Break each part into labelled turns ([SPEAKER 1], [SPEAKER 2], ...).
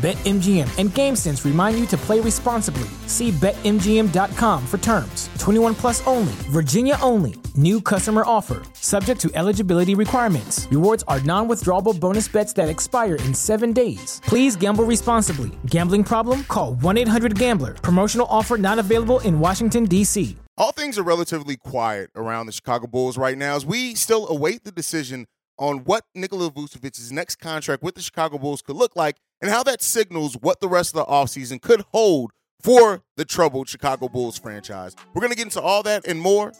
[SPEAKER 1] BetMGM and GameSense remind you to play responsibly. See BetMGM.com for terms. 21 plus only, Virginia only. New customer offer, subject to eligibility requirements. Rewards are non withdrawable bonus bets that expire in seven days. Please gamble responsibly. Gambling problem? Call 1 800 Gambler. Promotional offer not available in Washington, D.C.
[SPEAKER 2] All things are relatively quiet around the Chicago Bulls right now as we still await the decision on what Nikola Vucevic's next contract with the Chicago Bulls could look like and how that signals what the rest of the offseason could hold for the troubled Chicago Bulls franchise. We're going to get into all that and more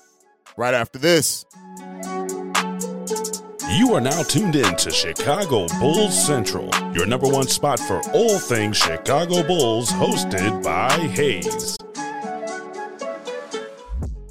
[SPEAKER 2] right after this.
[SPEAKER 3] You are now tuned in to Chicago Bulls Central, your number one spot for all things Chicago Bulls, hosted by Haize.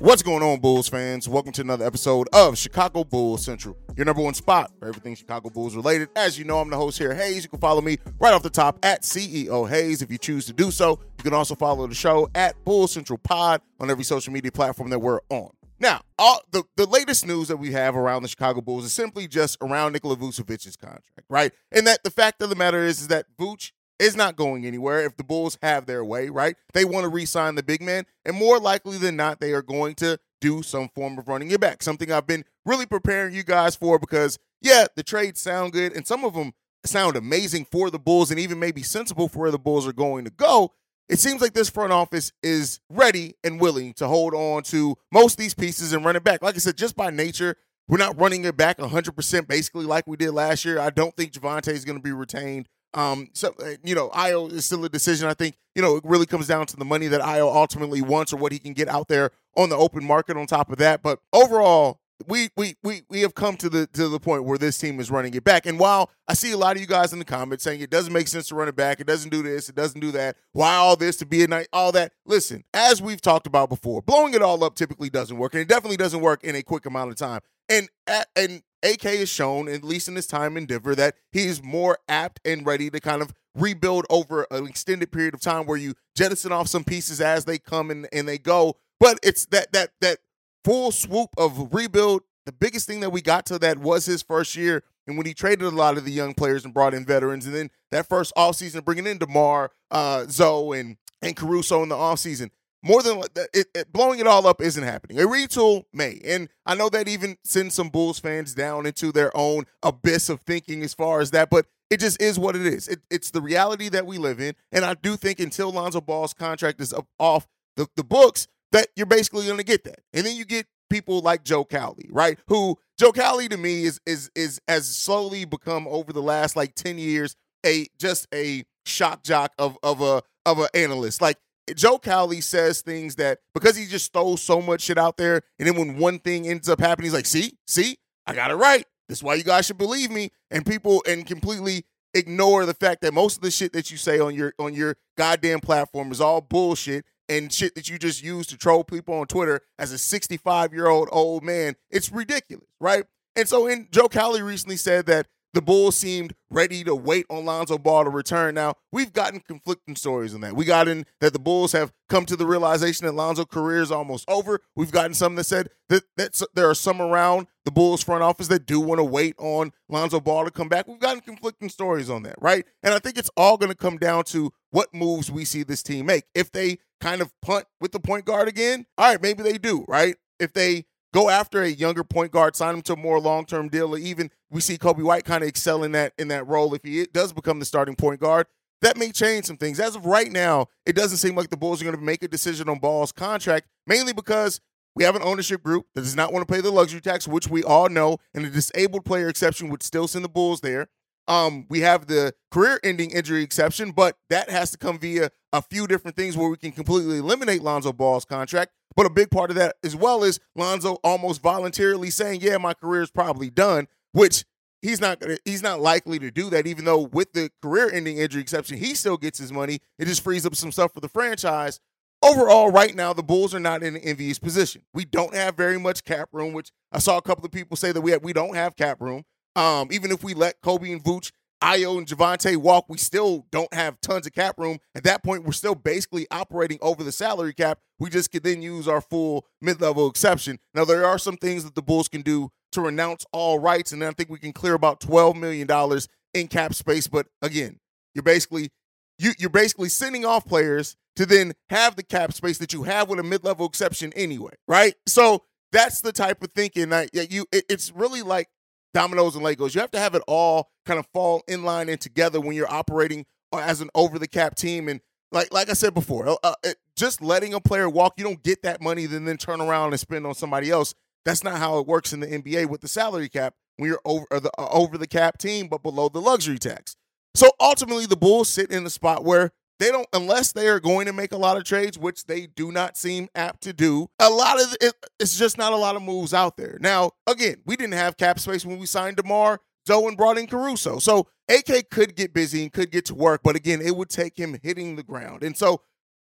[SPEAKER 2] What's going on, Bulls fans? Welcome to another episode of Chicago Bulls Central, your number one spot for everything Chicago Bulls related. As you know, I'm the host here, Haize. You can follow me right off the top at CEO Haize if you choose to do so. You can also follow the show at Bull Central Pod on every social media platform that we're on. Now, all the, the latest news that we have around the Chicago Bulls is simply just around Nikola Vucevic's contract, right? And that the fact of the matter is, is that Vuce is not going anywhere if the Bulls have their way, right? They want to re sign the big man, and more likely than not, they are going to do some form of running it back. Something I've been really preparing you guys for because, yeah, the trades sound good, and some of them sound amazing for the Bulls and even maybe sensible for where the Bulls are going to go. It seems like this front office is ready and willing to hold on to most of these pieces and run it back. Like I said, just by nature, we're not running it back 100% basically like we did last year. I don't think Javonte is going to be retained. Um, so uh, you know, Ayo is still a decision. I think you know it really comes down to the money that Ayo ultimately wants or what he can get out there on the open market. On top of that, but overall, we we we we have come to the to the point where this team is running it back. And while I see a lot of you guys in the comments saying it doesn't make sense to run it back, it doesn't do this, it doesn't do that. Why all this to be a night, all that? Listen, as we've talked about before, blowing it all up typically doesn't work, and it definitely doesn't work in a quick amount of time. And and AK has shown, at least in his time in Denver, that he's more apt and ready to kind of rebuild over an extended period of time where you jettison off some pieces as they come and, and they go. But it's that that that full swoop of rebuild. The biggest thing that we got to that was his first year. And when he traded a lot of the young players and brought in veterans, and then that first offseason bringing in DeMar, uh, Zo, and, and Caruso in the offseason, more than it, it, blowing it all up isn't happening. A retool may, and I know that even sends some Bulls fans down into their own abyss of thinking as far as that, but it just is what it is. It, it's the reality that we live in, and I do think until Lonzo Ball's contract is up, off the, the books, that you're basically going to get that, and then you get people like Joe Cowley, right? Who Joe Cowley to me is is is has slowly become over the last like ten years a just a shock jock of of a of an analyst, like Joe Cowley says things that because he just stole so much shit out there, and then when one thing ends up happening, he's like, "See, see, I got it right. This is why you guys should believe me." And people and completely ignore the fact that most of the shit that you say on your on your goddamn platform is all bullshit and shit that you just use to troll people on Twitter as a 65 year old old man. It's ridiculous, right? And so, in Joe Cowley recently said that the Bulls seemed ready to wait on Lonzo Ball to return. Now, we've gotten conflicting stories on that. We got in that the Bulls have come to the realization that Lonzo's career is almost over. We've gotten some that said that, that there are some around the Bulls front office that do want to wait on Lonzo Ball to come back. We've gotten conflicting stories on that, right? And I think it's all going to come down to what moves we see this team make. If they kind of punt with the point guard again, all right, maybe they do, right? If they go after a younger point guard, sign him to a more long term deal, or even we see Coby White kind of excel in that in that role if he does become the starting point guard. That may change some things. As of right now, it doesn't seem like the Bulls are going to make a decision on Ball's contract, mainly because we have an ownership group that does not want to pay the luxury tax, which we all know, and the disabled player exception would still send the Bulls there. Um, we have the career-ending injury exception, but that has to come via a few different things where we can completely eliminate Lonzo Ball's contract. But a big part of that as well is Lonzo almost voluntarily saying, "Yeah, my career is probably done," which he's not gonna, he's not likely to do that. Even though with the career-ending injury exception, he still gets his money. It just frees up some stuff for the franchise. Overall, right now the Bulls are not in an envious position. We don't have very much cap room, which I saw a couple of people say that we have, we don't have cap room. Um, even if we let Coby and Vooch, Ayo and Javonte walk, we still don't have tons of cap room. At that point, we're still basically operating over the salary cap. We just could then use our full mid-level exception. Now there are some things that the Bulls can do to renounce all rights, and I think we can clear about twelve million dollars in cap space. But again, you're basically you, you're basically sending off players to then have the cap space that you have with a mid-level exception anyway, right? So that's the type of thinking that you. It, it's really like dominoes and Legos. You have to have it all kind of fall in line and together when you're operating as an over-the-cap team. And like like I said before, uh, it, just letting a player walk, you don't get that money, then then turn around and spend on somebody else. That's not how it works in the NBA with the salary cap when you're over the uh, over the cap team, but below the luxury tax. So ultimately, the Bulls sit in the spot where they don't, unless they are going to make a lot of trades, which they do not seem apt to do. A lot of it, it's just not a lot of moves out there. Now, again, we didn't have cap space when we signed Demar. Zo brought in Caruso. So AK could get busy and could get to work, but again, it would take him hitting the ground. And so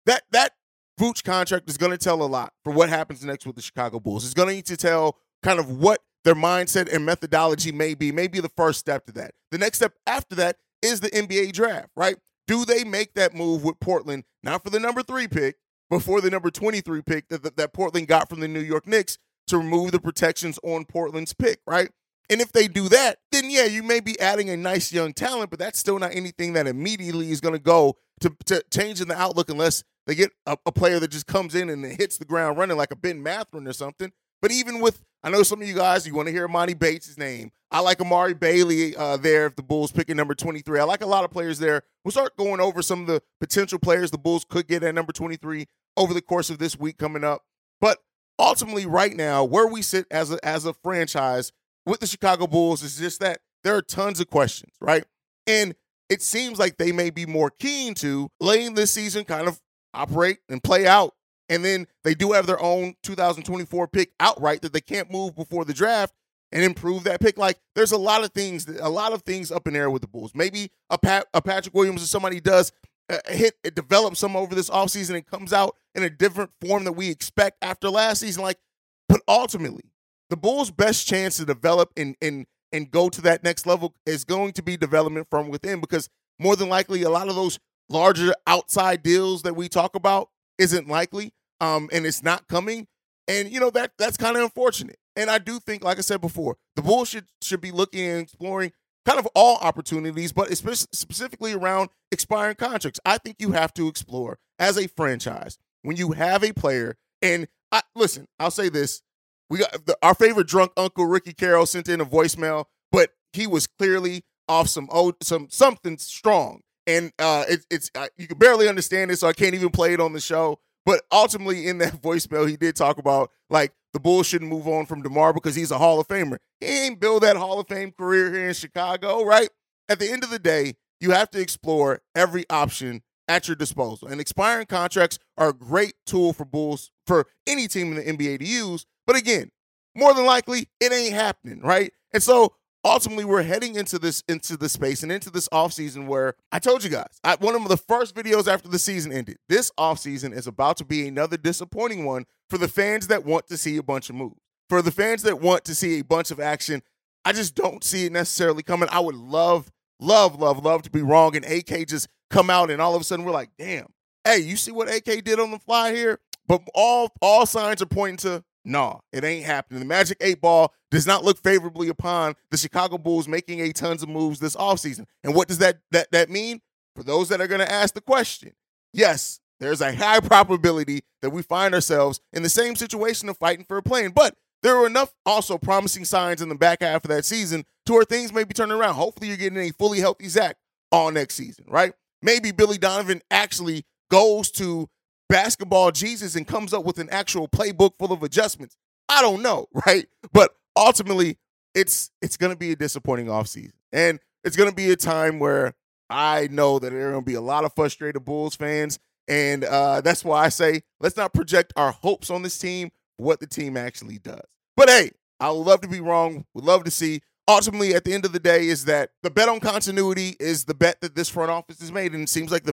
[SPEAKER 2] that that Vooch contract is going to tell a lot for what happens next with the Chicago Bulls. It's going to need to tell kind of what their mindset and methodology may be, maybe the first step to that. The next step after that is the NBA draft, right? Do they make that move with Portland, not for the number three pick, but for the number 23 pick that, that, that Portland got from the New York Knicks to remove the protections on Portland's pick, right? And if they do that, then yeah, you may be adding a nice young talent, but that's still not anything that immediately is going to go to, to changing the outlook unless they get a, a, player that just comes in and hits the ground running like a Ben Mathurin or something. But even with, I know some of you guys, you want to hear Emoni Bates' name. I like Amari Bailey uh, there if the Bulls pick picking number 23. I like a lot of players there. We'll start going over some of the potential players the Bulls could get at number 23 over the course of this week coming up. But ultimately, right now, where we sit as a, as a franchise with the Chicago Bulls is just that there are tons of questions, right? And it seems like they may be more keen to laying this season kind of operate and play out. And then they do have their own 2024 pick outright that they can't move before the draft and improve that pick. Like there's a lot of things, a lot of things up in air with the Bulls. Maybe a Pat, a Patrick Williams or somebody does uh, hit, develop some over this offseason and comes out in a different form that we expect after last season. Like, but ultimately, the Bulls' best chance to develop and and and go to that next level is going to be development from within because more than likely a lot of those larger outside deals that we talk about isn't likely um, and it's not coming. And you know that that's kind of unfortunate. And I do think, like I said before, the Bulls should should be looking and exploring kind of all opportunities, but specifically around expiring contracts. I think you have to explore as a franchise when you have a player. And I, listen, I'll say this: we got the, our favorite drunk uncle Ricky Carroll sent in a voicemail, but he was clearly off some old some something strong and uh, it, it's uh, you can barely understand it, so I can't even play it on the show. But ultimately, in that voicemail, he did talk about like the Bulls shouldn't move on from Demar because he's a Hall of Famer. He ain't build that Hall of Fame career here in Chicago, right? At the end of the day, you have to explore every option at your disposal. And expiring contracts are a great tool for Bulls for any team in the NBA to use. But again, more than likely, it ain't happening, right? And so ultimately we're heading into this into the space and into this offseason where I told you guys, I, one of the first videos after the season ended, this offseason is about to be another disappointing one for the fans that want to see a bunch of moves. For the fans that want to see a bunch of action, I just don't see it necessarily coming. I would love, love, love, love to be wrong and AK just come out and all of a sudden we're like, damn, hey, you see what AK did on the fly here? But all all signs are pointing to no, it ain't happening. The Magic 8 ball does not look favorably upon the Chicago Bulls making a tons of moves this offseason. And what does that that that mean? For those that are going to ask the question, yes, there's a high probability that we find ourselves in the same situation of fighting for a play-in. But there are enough also promising signs in the back half of that season to where things may be turning around. Hopefully, you're getting a fully healthy Zach all next season, right? Maybe Billy Donovan actually goes to basketball Jesus and comes up with an actual playbook full of adjustments. I don't know, right? But ultimately, it's it's going to be a disappointing offseason. And it's going to be a time where I know that there are going to be a lot of frustrated Bulls fans And uh, that's why I say let's not project our hopes on this team what the team actually does. But hey, I would love to be wrong. Would love to see. Ultimately, at the end of the day, is that the bet on continuity is the bet that this front office has made, and it seems like the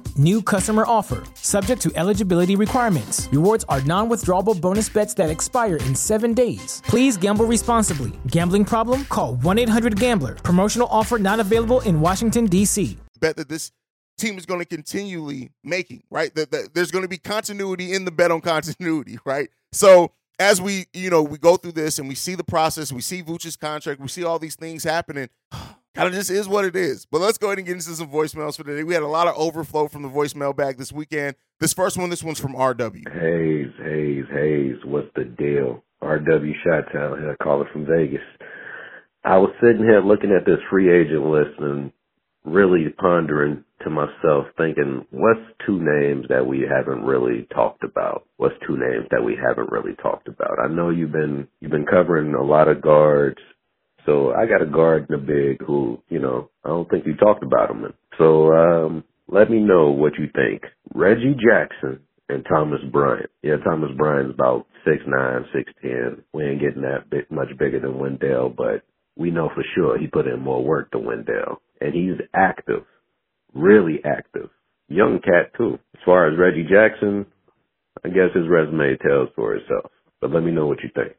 [SPEAKER 1] New customer offer, subject to eligibility requirements. Rewards are non withdrawable bonus bets that expire in seven days. Please gamble responsibly. Gambling problem? Call 1 800 Gambler. Promotional offer not available in Washington, D.C.
[SPEAKER 2] bet that this team is going to continually making, right? That, that there's going to be continuity in the bet on continuity, right? So as we, you know, we go through this and we see the process, we see Vooch's contract, we see all these things happening. Kind of just is what it is. But let's go ahead and get into some voicemails for today. We had a lot of overflow from the voicemail bag this weekend. This first one, this one's from RW.
[SPEAKER 4] Haize, Haize, Haize, what's the deal? RW Shot Town here, caller from Vegas. I was sitting here looking at this free agent list and really pondering to myself, thinking, what's two names that we haven't really talked about? What's two names that we haven't really talked about? I know you've been you've been covering a lot of guards, so I got a guard in the big who, you know, I don't think you talked about him. So um, let me know what you think. Reggie Jackson and Thomas Bryant. Yeah, Thomas Bryant's about six nine, six ten. We ain't getting that bit much bigger than Wendell, but we know for sure he put in more work than Wendell. And he's active, really active. Young cat too. As far as Reggie Jackson, I guess his resume tells for itself. But let me know what you think.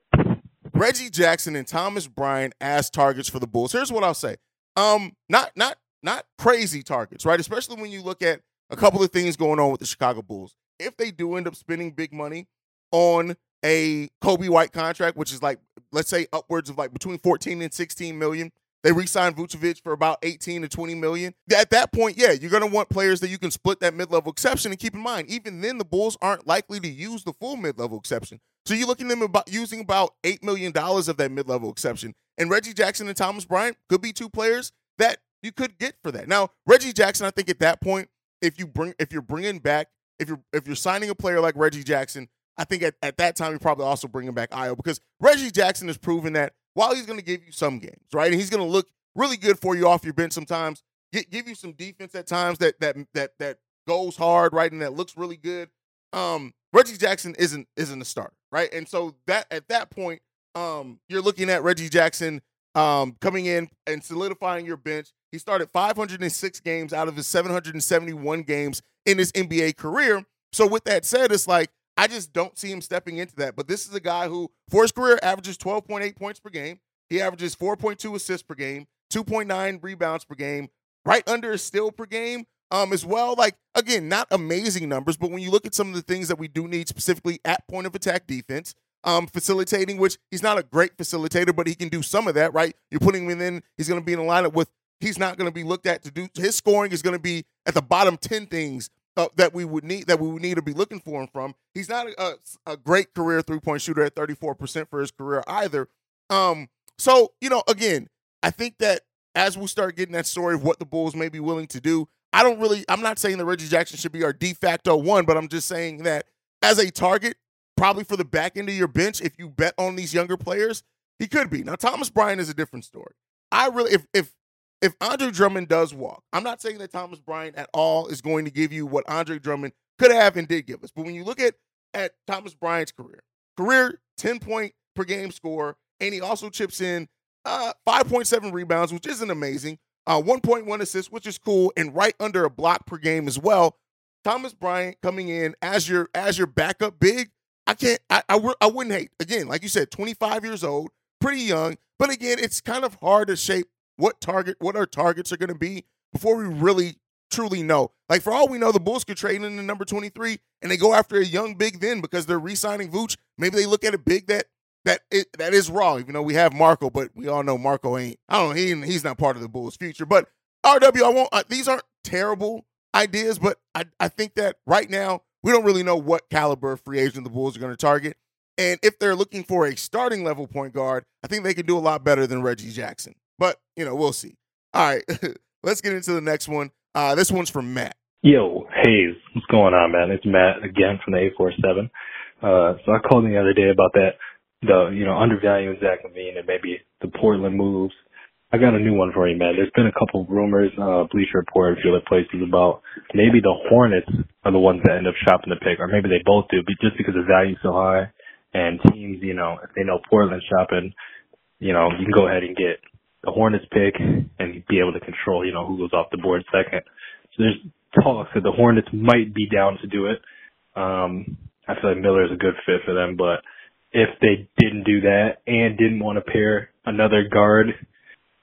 [SPEAKER 2] Reggie Jackson and Thomas Bryant as targets for the Bulls. Here's what I'll say. Um, not not not crazy targets, right? Especially when you look at a couple of things going on with the Chicago Bulls. If they do end up spending big money on a Coby White contract, which is like let's say upwards of like between 14 and 16 million. They re-signed Vucevic for about 18 to 20 million. At that point, yeah, you're going to want players that you can split that mid-level exception. And keep in mind, even then, the Bulls aren't likely to use the full mid-level exception. So you're looking at them about using about eight million dollars of that mid-level exception. And Reggie Jackson and Thomas Bryant could be two players that you could get for that. Now, Reggie Jackson, I think at that point, if you bring if you're bringing back if you're if you're signing a player like Reggie Jackson, I think at, at that time you're probably also bringing back Ayo because Reggie Jackson has proven that while he's going to give you some games, right, and he's going to look really good for you off your bench sometimes, get, give you some defense at times that that that that goes hard, right, and that looks really good. Um, Reggie Jackson isn't isn't a starter, right, and so that at that point, um, you're looking at Reggie Jackson um, coming in and solidifying your bench. He started 506 games out of his 771 games in his NBA career. So with that said, it's like I just don't see him stepping into that. But this is a guy who, for his career, averages 12.8 points per game. He averages 4.2 assists per game, 2.9 rebounds per game, right under a steal per game. Um, as well, like again, not amazing numbers, but when you look at some of the things that we do need specifically at point of attack defense, um, facilitating, which he's not a great facilitator, but he can do some of that, right? You're putting him in, he's going to be in a lineup with, he's not going to be looked at to do, his scoring is going to be at the bottom 10 things uh, that we would need, that we would need to be looking for him from. He's not a, a great career three point shooter at 34% for his career either. Um, so, you know, again, I think that as we start getting that story of what the Bulls may be willing to do, I don't really, I'm not saying that Reggie Jackson should be our de facto one, but I'm just saying that as a target, probably for the back end of your bench, if you bet on these younger players, he could be. Now, Thomas Bryant is a different story. I really, if, if, if Andre Drummond does walk, I'm not saying that Thomas Bryant at all is going to give you what Andre Drummond could have and did give us. But when you look at at Thomas Bryant's career, career 10 point per game score, and he also chips in uh, 5.7 rebounds, which isn't amazing, uh, 1.1 assists, which is cool, and right under a block per game as well. Thomas Bryant coming in as your as your backup big, I can't, I, I, I wouldn't hate. Again, like you said, 25 years old, pretty young, but again, it's kind of hard to shape what target, what our targets are going to be before we really truly know. Like for all we know, the Bulls could trade in the number 23 and they go after a young big then because they're re-signing Vooch. Maybe they look at a big that that that is raw, even though we have Marko, but we all know Marko ain't. I don't. He he's not part of the Bulls' future. But RW, I won't. Uh, these aren't terrible ideas, but I I think that right now we don't really know what caliber free agent the Bulls are going to target. And if they're looking for a starting level point guard, I think they can do a lot better than Reggie Jackson. But you know, we'll see. All right, let's get into the next one. Uh, this one's from Matt.
[SPEAKER 5] Yo, Haize, what's going on, man? It's Matt again from the 847. Uh, so I called the other day about that the you know undervaluing Zach LaVine and maybe the Portland moves. I got a new one for you, man. There's been a couple of rumors, uh, Bleacher Report, a few other places about maybe the Hornets are the ones that end up shopping the pick, or maybe they both do, but just because the value's so high, and teams, you know, if they know Portland's shopping, you know, you can go ahead and get the Hornets pick and be able to control, you know, who goes off the board second. So there's talks that the Hornets might be down to do it. Um, I feel like Miller is a good fit for them, but if they didn't do that and didn't want to pair another guard,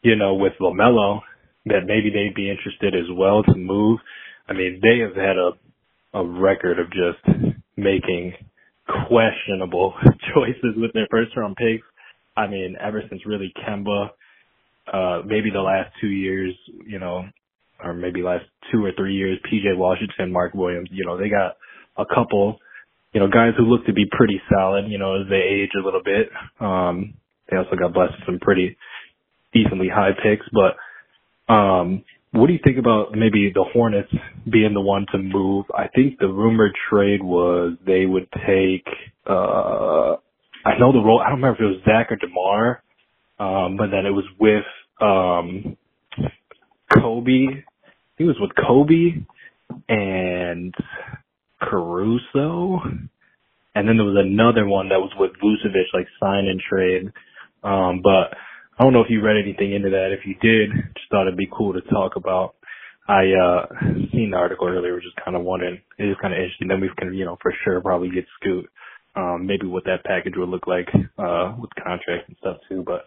[SPEAKER 5] you know, with LaMelo, that maybe they'd be interested as well to move. I mean, they have had a a record of just making questionable choices with their first round picks. I mean, ever since really Kemba, uh, maybe the last two years, you know, or maybe last two or three years, PJ Washington, Mark Williams, you know, they got a couple you know, guys who look to be pretty solid, you know, as they age a little bit. Um, they also got blessed with some pretty decently high picks, but, um, what do you think about maybe the Hornets being the one to move? I think the rumored trade was they would take, uh, I know the role, I don't remember if it was Zach or DeMar, um, but then it was with, um, Coby. He was with Coby and Caruso. And then there was another one that was with Vucevic, like sign and trade. Um, but I don't know if you read anything into that. If you did, just thought it'd be cool to talk about. I uh seen the article earlier, just kind of wondering. It is kind of interesting. Then we can, you know, for sure probably get Scoot. Um, maybe what that package would look like uh with contracts and stuff too. But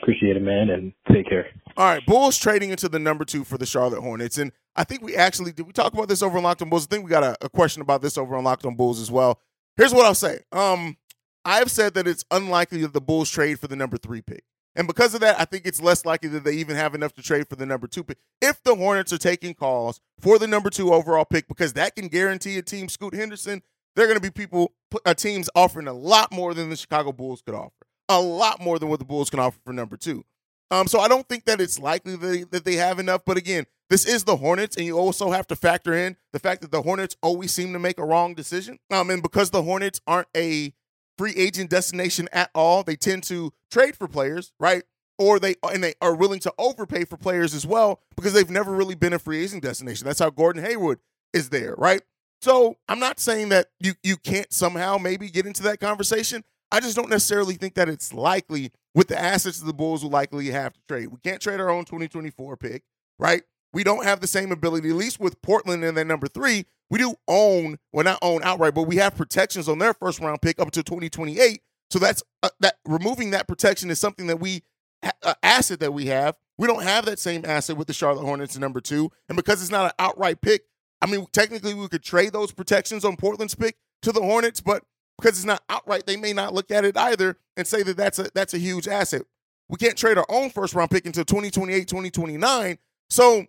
[SPEAKER 5] appreciate it, man, and take care.
[SPEAKER 2] All right, Bulls trading into the number two for the Charlotte Hornets, and I think we actually did we talk about this over on Locked on Bulls. I think we got a, a question about this over on Locked on Bulls as well. Here's what I'll say. Um, I've said that it's unlikely that the Bulls trade for the number three pick. And because of that, I think it's less likely that they even have enough to trade for the number two pick. If the Hornets are taking calls for the number two overall pick, because that can guarantee a team Scoot Henderson, they're going to be people, uh, teams offering a lot more than the Chicago Bulls could offer. A lot more than what the Bulls can offer for number two. Um, so I don't think that it's likely that they, that they have enough. But again, this is the Hornets, and you also have to factor in the fact that the Hornets always seem to make a wrong decision. Um, and because the Hornets aren't a free agent destination at all, they tend to trade for players, right? Or they and they are willing to overpay for players as well because they've never really been a free agent destination. That's how Gordon Hayward is there, right? So I'm not saying that you you can't somehow maybe get into that conversation. I just don't necessarily think that it's likely with the assets of the Bulls will likely have to trade. We can't trade our own 2024 pick, right? We don't have the same ability, at least with Portland and their number three. We do own, well, not own outright, but we have protections on their first round pick up to 2028. So that's uh, that removing that protection is something that we uh, asset that we have. We don't have that same asset with the Charlotte Hornets number two, and because it's not an outright pick, I mean, technically we could trade those protections on Portland's pick to the Hornets, but because it's not outright, they may not look at it either and say that that's a that's a huge asset. We can't trade our own first round pick until 2028, 2029. So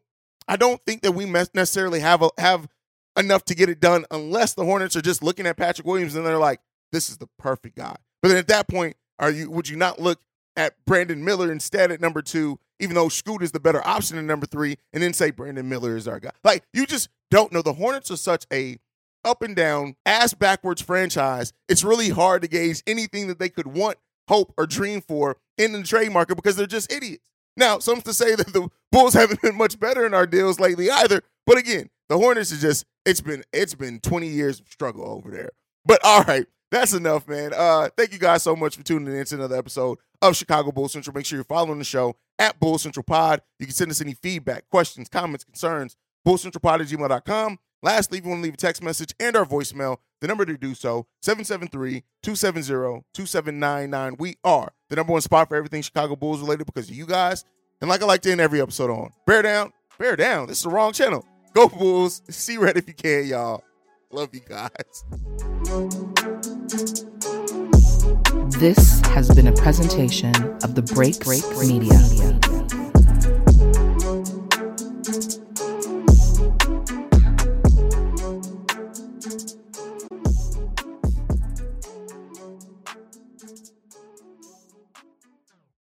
[SPEAKER 2] I don't think that we necessarily have a, have enough to get it done unless the Hornets are just looking at Patrick Williams and they're like, this is the perfect guy. But then at that point, are you would you not look at Brandon Miller instead at number two, even though Scoot is the better option at number three, and then say Brandon Miller is our guy. Like you just don't know. The Hornets are such a up and down, ass backwards franchise. It's really hard to gauge anything that they could want, hope, or dream for in the trade market because they're just idiots. Now, some to say that the Bulls haven't been much better in our deals lately either. But again, the Hornets is just it's been it's been 20 years of struggle over there. But all right, that's enough, man. Uh, thank you guys so much for tuning in to another episode of Chicago Bull Central. Make sure you're following the show at Bull Central Pod. You can send us any feedback, questions, comments, concerns, bullcentralpod at gmail.com. Lastly, if you want to leave a text message and our voicemail, the number to do so, 773-270-2799. We are the number one spot for everything Chicago Bulls related because of you guys. And like I like to end every episode on, bear down, bear down. This is the wrong channel. Go Bulls. See red if you can, y'all. Love you guys.
[SPEAKER 6] This has been a presentation of the Break Break Media.